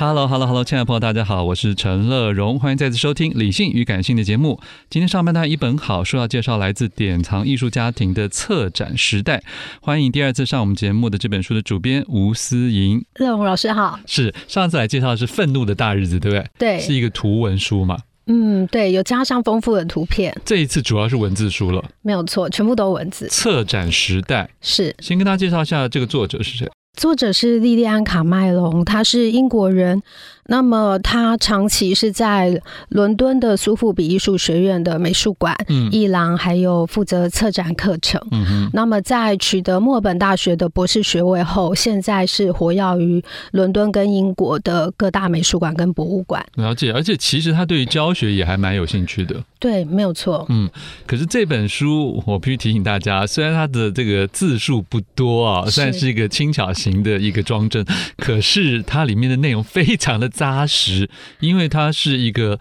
Hello，Hello，Hello，亲爱的朋友，大家好，我是陈乐荣，欢迎再次收听《理性与感性》的节目。今天上半段一本好书要介绍，来自典藏艺术家庭的策展时代。欢迎第二次上我们节目的这本书的主编吴思莹。乐荣老师好。是上次来介绍的是《愤怒的大日子》，对不对？对，是一个图文书嘛？嗯，对，有加上丰富的图片。这一次主要是文字书了，没有错，全部都文字。策展时代是，先跟大家介绍一下这个作者是谁。作者是莉莉安·卡麦隆，她是英国人。那么她长期是在伦敦的苏富比艺术学院的美术馆、嗯艺廊，还有负责策展课程。嗯哼。那么在取得墨尔本大学的博士学位后，现在是活跃于伦敦跟英国的各大美术馆跟博物馆。了解，而且其实他对于教学也还蛮有兴趣的。对，没有错。嗯，可是这本书我必须提醒大家，虽然它的这个字数不多啊，算是一个轻巧型的一个装帧，可是它里面的内容非常的扎实，因为它是一个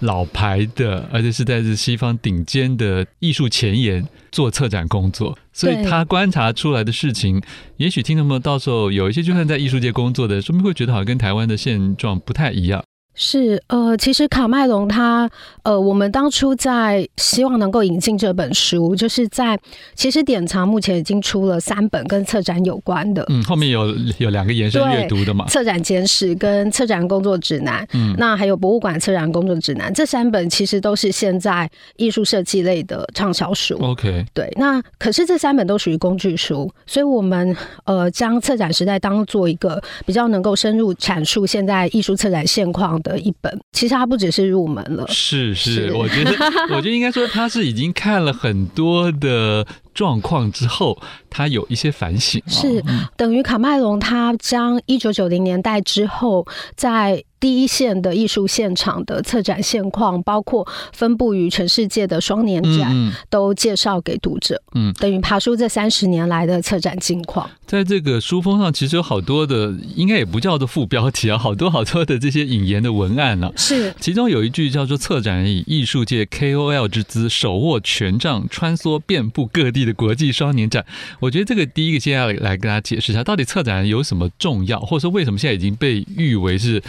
老牌的，而且是在这西方顶尖的艺术前沿做策展工作，所以他观察出来的事情，也许听众们到时候有一些就算在艺术界工作的，说不定会觉得好像跟台湾的现状不太一样。是呃，其实卡麦隆他呃，我们当初在希望能够引进这本书，就是在其实典藏目前已经出了三本跟策展有关的，嗯，后面有有两个延伸阅读的嘛，策展简史跟策展工作指南，嗯，那还有博物馆策展工作指南，这三本其实都是现在艺术设计类的畅销书。OK，对，那可是这三本都属于工具书，所以我们呃将策展时代当做一个比较能够深入阐述现在艺术策展现况的一本，其实它不只是入门了，是是，是。我觉得，我觉得应该说他是已经看了很多的状况之后，他有一些反省，是等于卡麦隆他将一九九零年代之后在。第一线的艺术现场的策展现况，包括分布于全世界的双年展，都介绍给读者。嗯，等于爬出这三十年来的策展近况。在这个书封上，其实有好多的，应该也不叫做副标题啊，好多好多的这些引言的文案呢、啊。是，其中有一句叫做“策展人以艺术界 KOL 之姿，手握权杖，穿梭遍布各地的国际双年展”。我觉得这个第一个先要来跟大家解释一下，到底策展人有什么重要，或者说为什么现在已经被誉为是。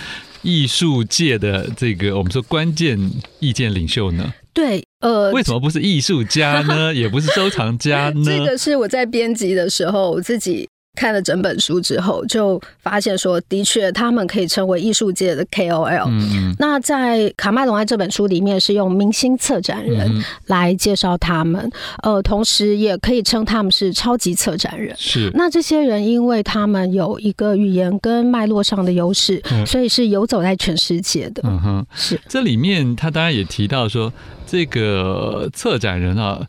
艺术界的这个我们说关键意见领袖呢？对，呃，为什么不是艺术家呢？也不是收藏家呢？这个是我在编辑的时候我自己。看了整本书之后，就发现说，的确，他们可以称为艺术界的 KOL。嗯，那在卡麦隆在这本书里面是用明星策展人来介绍他们，呃，同时也可以称他们是超级策展人。是，那这些人因为他们有一个语言跟脉络上的优势，所以是游走在全世界的。嗯哼，是。这里面他当然也提到说，这个策展人啊，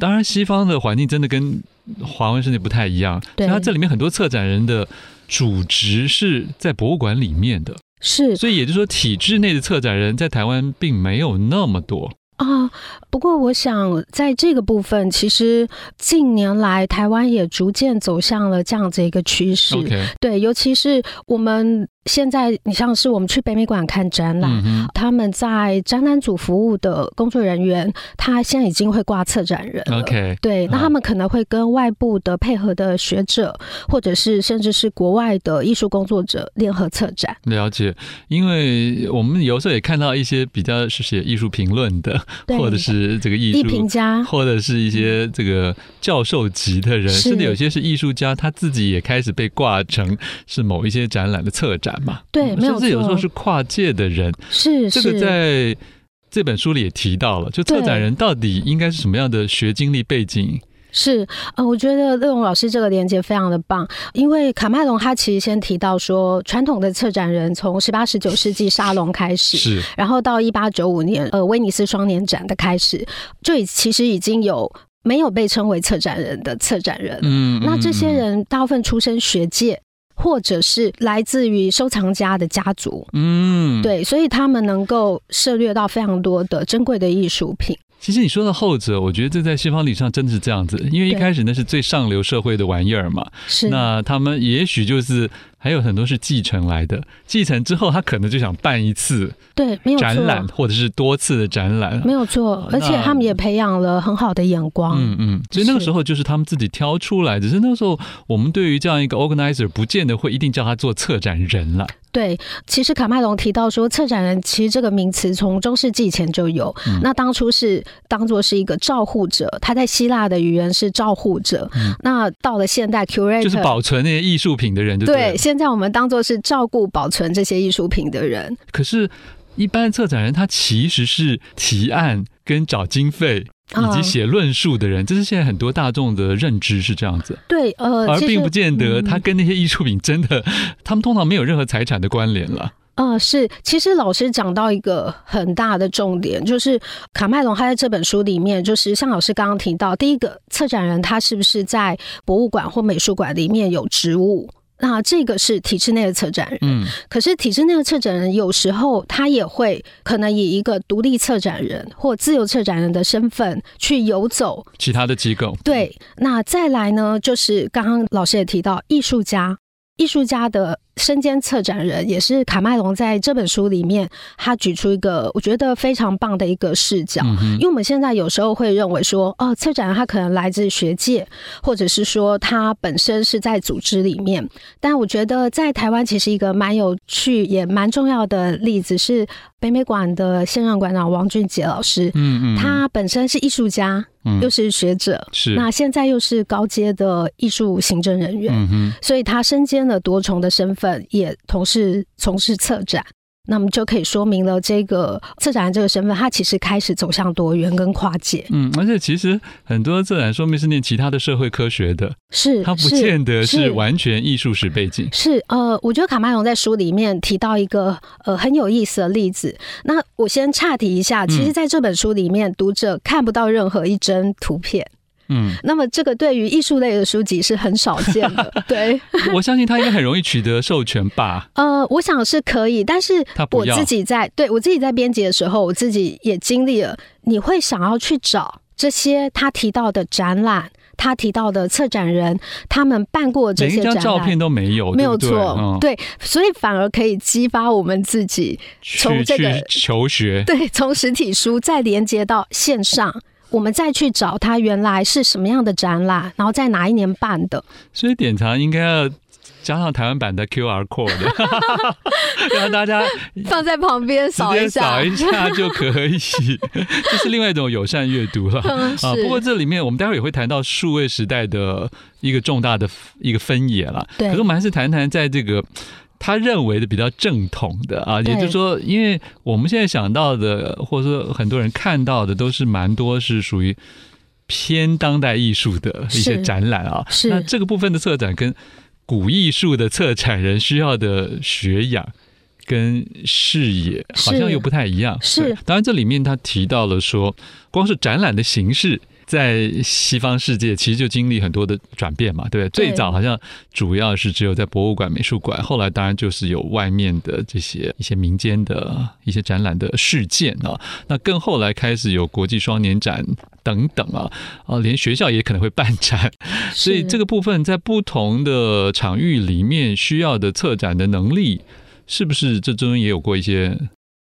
当然西方的环境真的跟。华文世界不太一样，对，它这里面很多策展人的主职是在博物馆里面的，是，所以也就是说，体制内的策展人在台湾并没有那么多。啊，不过我想在这个部分，其实近年来台湾也逐渐走向了这样子一个趋势。Okay. 对，尤其是我们。现在你像是我们去北美馆看展览，嗯、他们在展览组服务的工作人员，他现在已经会挂策展人了。OK，对，那他们可能会跟外部的配合的学者，或者是甚至是国外的艺术工作者联合策展。了解，因为我们有时候也看到一些比较是写艺术评论的，或者是这个艺术评家，或者是一些这个教授级的人，甚至有些是艺术家，他自己也开始被挂成是某一些展览的策展。嘛，对，没有。甚至有时候是跨界的人，是这个在这本书里也提到了。就策展人到底应该是什么样的学经历背景？是，呃，我觉得乐融老师这个连接非常的棒，因为卡麦隆他其实先提到说，传统的策展人从十八十九世纪沙龙开始，是，然后到一八九五年呃威尼斯双年展的开始，就其实已经有没有被称为策展人的策展人，嗯，那这些人大部分出身学界。或者是来自于收藏家的家族，嗯，对，所以他们能够涉猎到非常多的珍贵的艺术品。其实你说的后者，我觉得这在西方历史上真的是这样子，因为一开始那是最上流社会的玩意儿嘛，是那他们也许就是。还有很多是继承来的，继承之后他可能就想办一次对，没有展览或者是多次的展览，没有错，而且他们也培养了很好的眼光，嗯嗯，所以那个时候就是他们自己挑出来，只是那个时候我们对于这样一个 organizer 不见得会一定叫他做策展人了。对，其实卡麦隆提到说，策展人其实这个名词从中世纪以前就有，嗯、那当初是当做是一个照护者，他在希腊的语言是照护者，嗯、那到了现代 curator 就是保存那些艺术品的人就对，对现在我们当做是照顾保存这些艺术品的人。可是，一般策展人他其实是提案跟找经费以及写论述的人，这是现在很多大众的认知是这样子。对，呃，而并不见得他跟那些艺术品真的，他们通常没有任何财产的关联了。嗯，是，其实老师讲到一个很大的重点，就是卡麦隆他在这本书里面，就是像老师刚刚提到，第一个策展人他是不是在博物馆或美术馆里面有职务？那这个是体制内的策展人，嗯，可是体制内的策展人有时候他也会可能以一个独立策展人或自由策展人的身份去游走其他的机构。对，那再来呢，就是刚刚老师也提到艺术家。艺术家的身兼策展人，也是卡麦隆在这本书里面，他举出一个我觉得非常棒的一个视角。因为我们现在有时候会认为说，哦，策展人他可能来自学界，或者是说他本身是在组织里面。但我觉得在台湾，其实一个蛮有趣也蛮重要的例子是北美馆的现任馆长王俊杰老师。嗯嗯，他本身是艺术家。又是学者，是那现在又是高阶的艺术行政人员，所以他身兼了多重的身份，也同时从事策展。那么就可以说明了，这个策展人这个身份，他其实开始走向多元跟跨界。嗯，而且其实很多策展说明是念其他的社会科学的，是他不见得是完全艺术史背景。是，是呃，我觉得卡麦隆在书里面提到一个呃很有意思的例子。那我先岔题一下，其实在这本书里面，读者看不到任何一帧图片。嗯，那么这个对于艺术类的书籍是很少见的，对。我相信他应该很容易取得授权吧？呃，我想是可以，但是我自己在对我自己在编辑的时候，我自己也经历了。你会想要去找这些他提到的展览，他提到的策展人，他们办过这些照片都没有，没有错，嗯、对，所以反而可以激发我们自己从这个求学，对，从实体书再连接到线上。我们再去找它原来是什么样的展览，然后在哪一年办的。所以典藏应该要加上台湾版的 QR code，让大家放在旁边扫一下，扫一下就可以。这是另外一种友善阅读了啊。不过这里面我们待会儿也会谈到数位时代的一个重大的一个分野了。对，可是我们还是谈谈在这个。他认为的比较正统的啊，也就是说，因为我们现在想到的，或者说很多人看到的，都是蛮多是属于偏当代艺术的一些展览啊。是，那这个部分的策展跟古艺术的策展人需要的学养跟视野好像又不太一样。是，当然这里面他提到了说，光是展览的形式在西方世界其实就经历很多的转变嘛，对不对？最早好像主要是只有在博物馆、美术馆，后来当然就是有外面的这些一些民间的一些展览的事件啊。那更后来开始有国际双年展等等啊，啊，连学校也可能会办展，所以这个部分在不同的场域里面需要的策展的能力，是不是这中间也有过一些？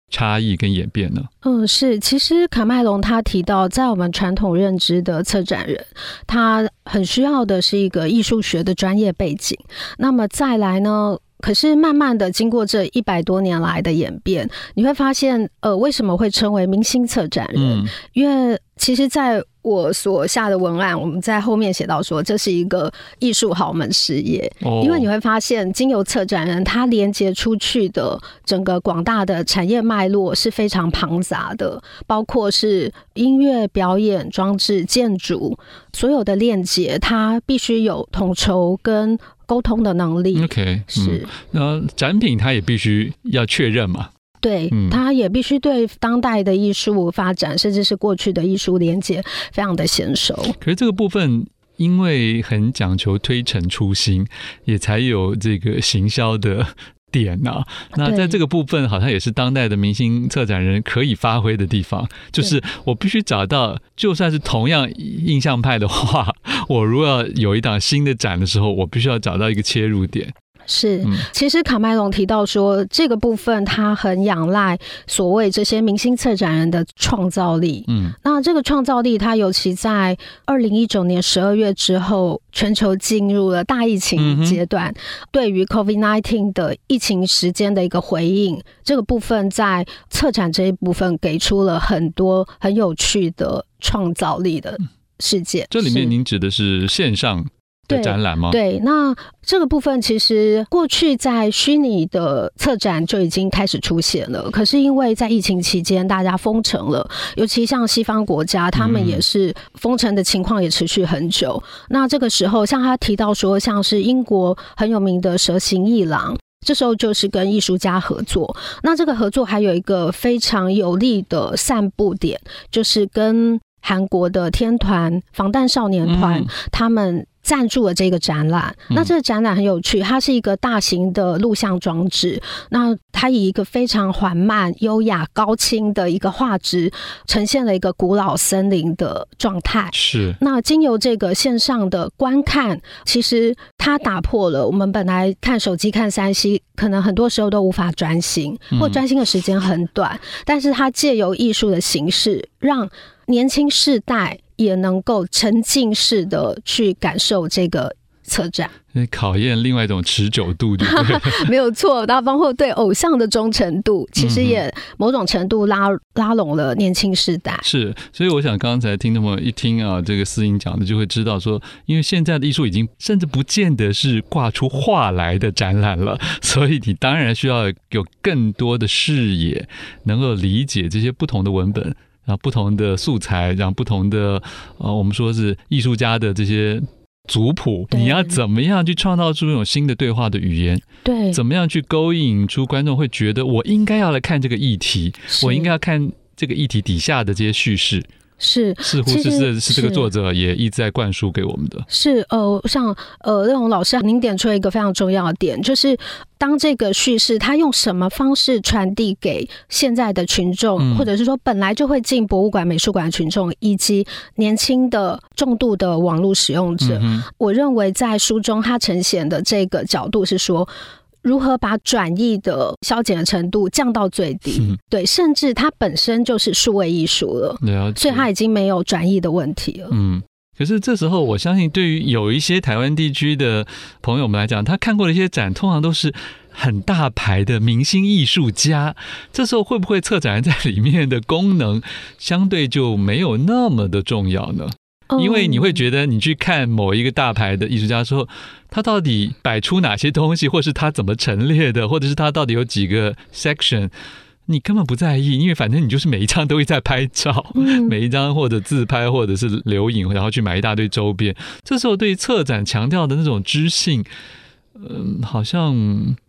差异跟演变呢？嗯，是。其实卡麦隆他提到，在我们传统认知的策展人，他很需要的是一个艺术学的专业背景。那么再来呢？可是慢慢的经过这一百多年来的演变，你会发现，呃，为什么会称为明星策展人？嗯，因为其实在我所下的文案，我们在后面写到说，这是一个艺术豪门事业。哦，因为你会发现，经由策展人，他连接出去的整个广大的产业脉络是非常庞杂的，包括是音乐表演、装置、建筑，所有的链接，它必须有统筹跟。沟通的能力，OK，是。那、嗯、展品它也必须要确认嘛？对，它、嗯、也必须对当代的艺术发展，甚至是过去的艺术连接非常的娴熟。可是这个部分，因为很讲求推陈出新，也才有这个行销的。点呐、啊，那在这个部分好像也是当代的明星策展人可以发挥的地方，就是我必须找到，就算是同样印象派的话，我如果要有一档新的展的时候，我必须要找到一个切入点。是，其实卡麦隆提到说，这个部分他很仰赖所谓这些明星策展人的创造力。嗯，那这个创造力，他尤其在二零一九年十二月之后，全球进入了大疫情阶段，对于 COVID nineteen 的疫情时间的一个回应，这个部分在策展这一部分给出了很多很有趣的创造力的事件。这里面您指的是线上？的展览吗？对，那这个部分其实过去在虚拟的策展就已经开始出现了，可是因为在疫情期间大家封城了，尤其像西方国家，他们也是封城的情况也持续很久。嗯、那这个时候，像他提到说，像是英国很有名的蛇形艺廊，这时候就是跟艺术家合作。那这个合作还有一个非常有利的散布点，就是跟韩国的天团防弹少年团、嗯、他们。赞助了这个展览，那这个展览很有趣，它是一个大型的录像装置。那它以一个非常缓慢、优雅、高清的一个画质，呈现了一个古老森林的状态。是。那经由这个线上的观看，其实它打破了我们本来看手机、看三 C，可能很多时候都无法专心，或专心的时间很短。但是它借由艺术的形式，让年轻世代。也能够沉浸式的去感受这个策展，考验另外一种持久度，对？没有错，然后包括对偶像的忠诚度，其实也某种程度拉拉拢了年轻世代。是，所以我想刚才听那么一听啊，这个思颖讲的，就会知道说，因为现在的艺术已经甚至不见得是挂出画来的展览了，所以你当然需要有更多的视野，能够理解这些不同的文本。然后不同的素材，然后不同的呃，我们说是艺术家的这些族谱，你要怎么样去创造出一种新的对话的语言？对，怎么样去勾引出观众会觉得我应该要来看这个议题，我应该要看这个议题底下的这些叙事。是，似乎是是是这个作者也一直在灌输给我们的。是呃，像呃，乐融老师，您点出了一个非常重要的点，就是当这个叙事它用什么方式传递给现在的群众，嗯、或者是说本来就会进博物馆、美术馆的群众，以及年轻的重度的网络使用者，嗯、我认为在书中它呈现的这个角度是说。如何把转译的消减的程度降到最低？嗯、对，甚至它本身就是数位艺术了，所以它已经没有转译的问题了。嗯，可是这时候，我相信对于有一些台湾地区的朋友们来讲，他看过的一些展，通常都是很大牌的明星艺术家。这时候会不会策展人在里面的功能相对就没有那么的重要呢？因为你会觉得，你去看某一个大牌的艺术家的时候，他到底摆出哪些东西，或是他怎么陈列的，或者是他到底有几个 section，你根本不在意，因为反正你就是每一张都会在拍照，每一张或者自拍或者是留影，然后去买一大堆周边。这时候对于策展强调的那种知性，嗯，好像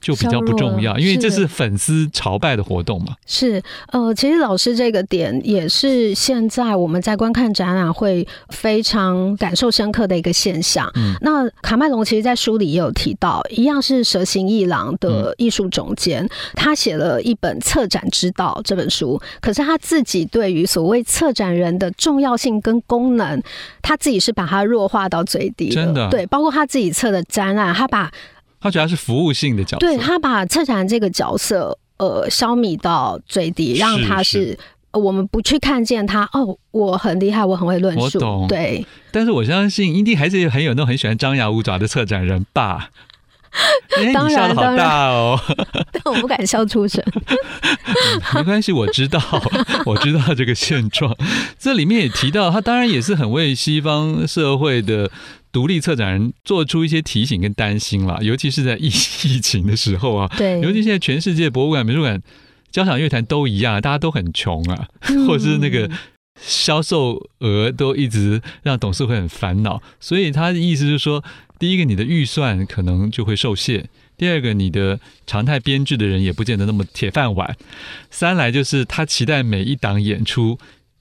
就比较不重要，因为这是粉丝朝拜的活动嘛。是，呃，其实老师这个点也是现在我们在观看展览会非常感受深刻的一个现象。嗯，那卡麦隆其实，在书里也有提到，一样是蛇形艺廊的艺术总监，嗯、他写了一本《策展之道》这本书，可是他自己对于所谓策展人的重要性跟功能，他自己是把它弱化到最低的。真的，对，包括他自己策的展览，他把他觉得他是服务性的角色，对，他把策展这个角色呃消弭到最低，让他是，我们不去看见他哦，我很厉害，我很会论述，我懂，对。但是我相信，一定还是很有那种很喜欢张牙舞爪的策展人吧？当然，好大哦，但我不敢笑出声。没关系，我知道，我知道这个现状。这里面也提到，他当然也是很为西方社会的。独立策展人做出一些提醒跟担心啦，尤其是在疫疫情的时候啊，对，尤其现在全世界博物馆、美术馆、交响乐团都一样，大家都很穷啊，嗯、或者是那个销售额都一直让董事会很烦恼，所以他的意思就是说，第一个你的预算可能就会受限，第二个你的常态编制的人也不见得那么铁饭碗，三来就是他期待每一档演出。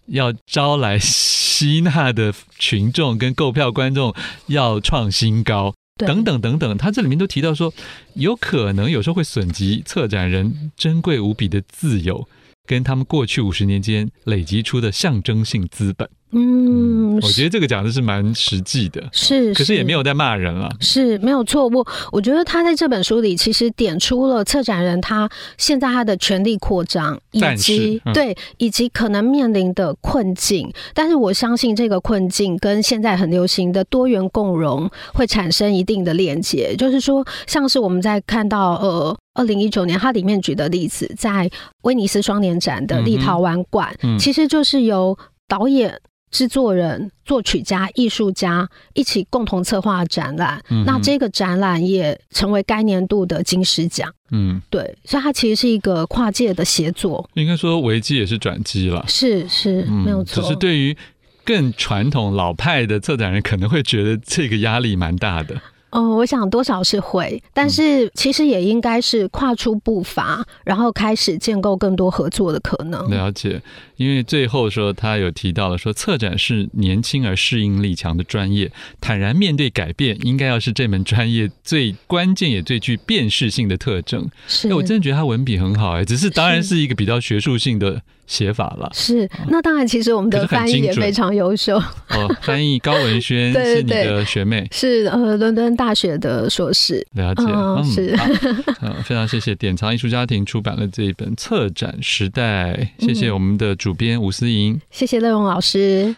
要招来吸纳的群众跟购票观众要创新高，等等等等，他这里面都提到说，有可能有时候会损及策展人珍贵无比的自由，跟他们过去五十年间累积出的象征性资本。嗯，我觉得这个讲的是蛮实际的，是，可是也没有在骂人了，是没有错我。我觉得他在这本书里其实点出了策展人他现在他的权力扩张，以及、嗯、对，以及可能面临的困境。但是我相信这个困境跟现在很流行的多元共融会产生一定的链接。就是说，像是我们在看到呃，二零一九年它里面举的例子，在威尼斯双年展的立陶宛馆，嗯、其实就是由导演。制作人、作曲家、艺术家一起共同策划展览，嗯、那这个展览也成为该年度的金狮奖。嗯，对，所以它其实是一个跨界的协作。应该说危机也是转机了。是是，嗯、没有错。只是对于更传统老派的策展人，可能会觉得这个压力蛮大的。嗯、呃，我想多少是会，但是其实也应该是跨出步伐，然后开始建构更多合作的可能。了解，因为最后说他有提到了说，策展是年轻而适应力强的专业，坦然面对改变，应该要是这门专业最关键也最具辨识性的特征。是，我真的觉得他文笔很好哎，只是当然是一个比较学术性的。写法了是，那当然，其实我们的翻译也非常优秀。哦，翻译高文轩 是你的学妹，是呃伦敦大学的硕士。了解，嗯，是。嗯，非常谢谢典藏艺术家庭出版了这一本《策展时代》，谢谢我们的主编吴思莹，谢谢乐荣老师。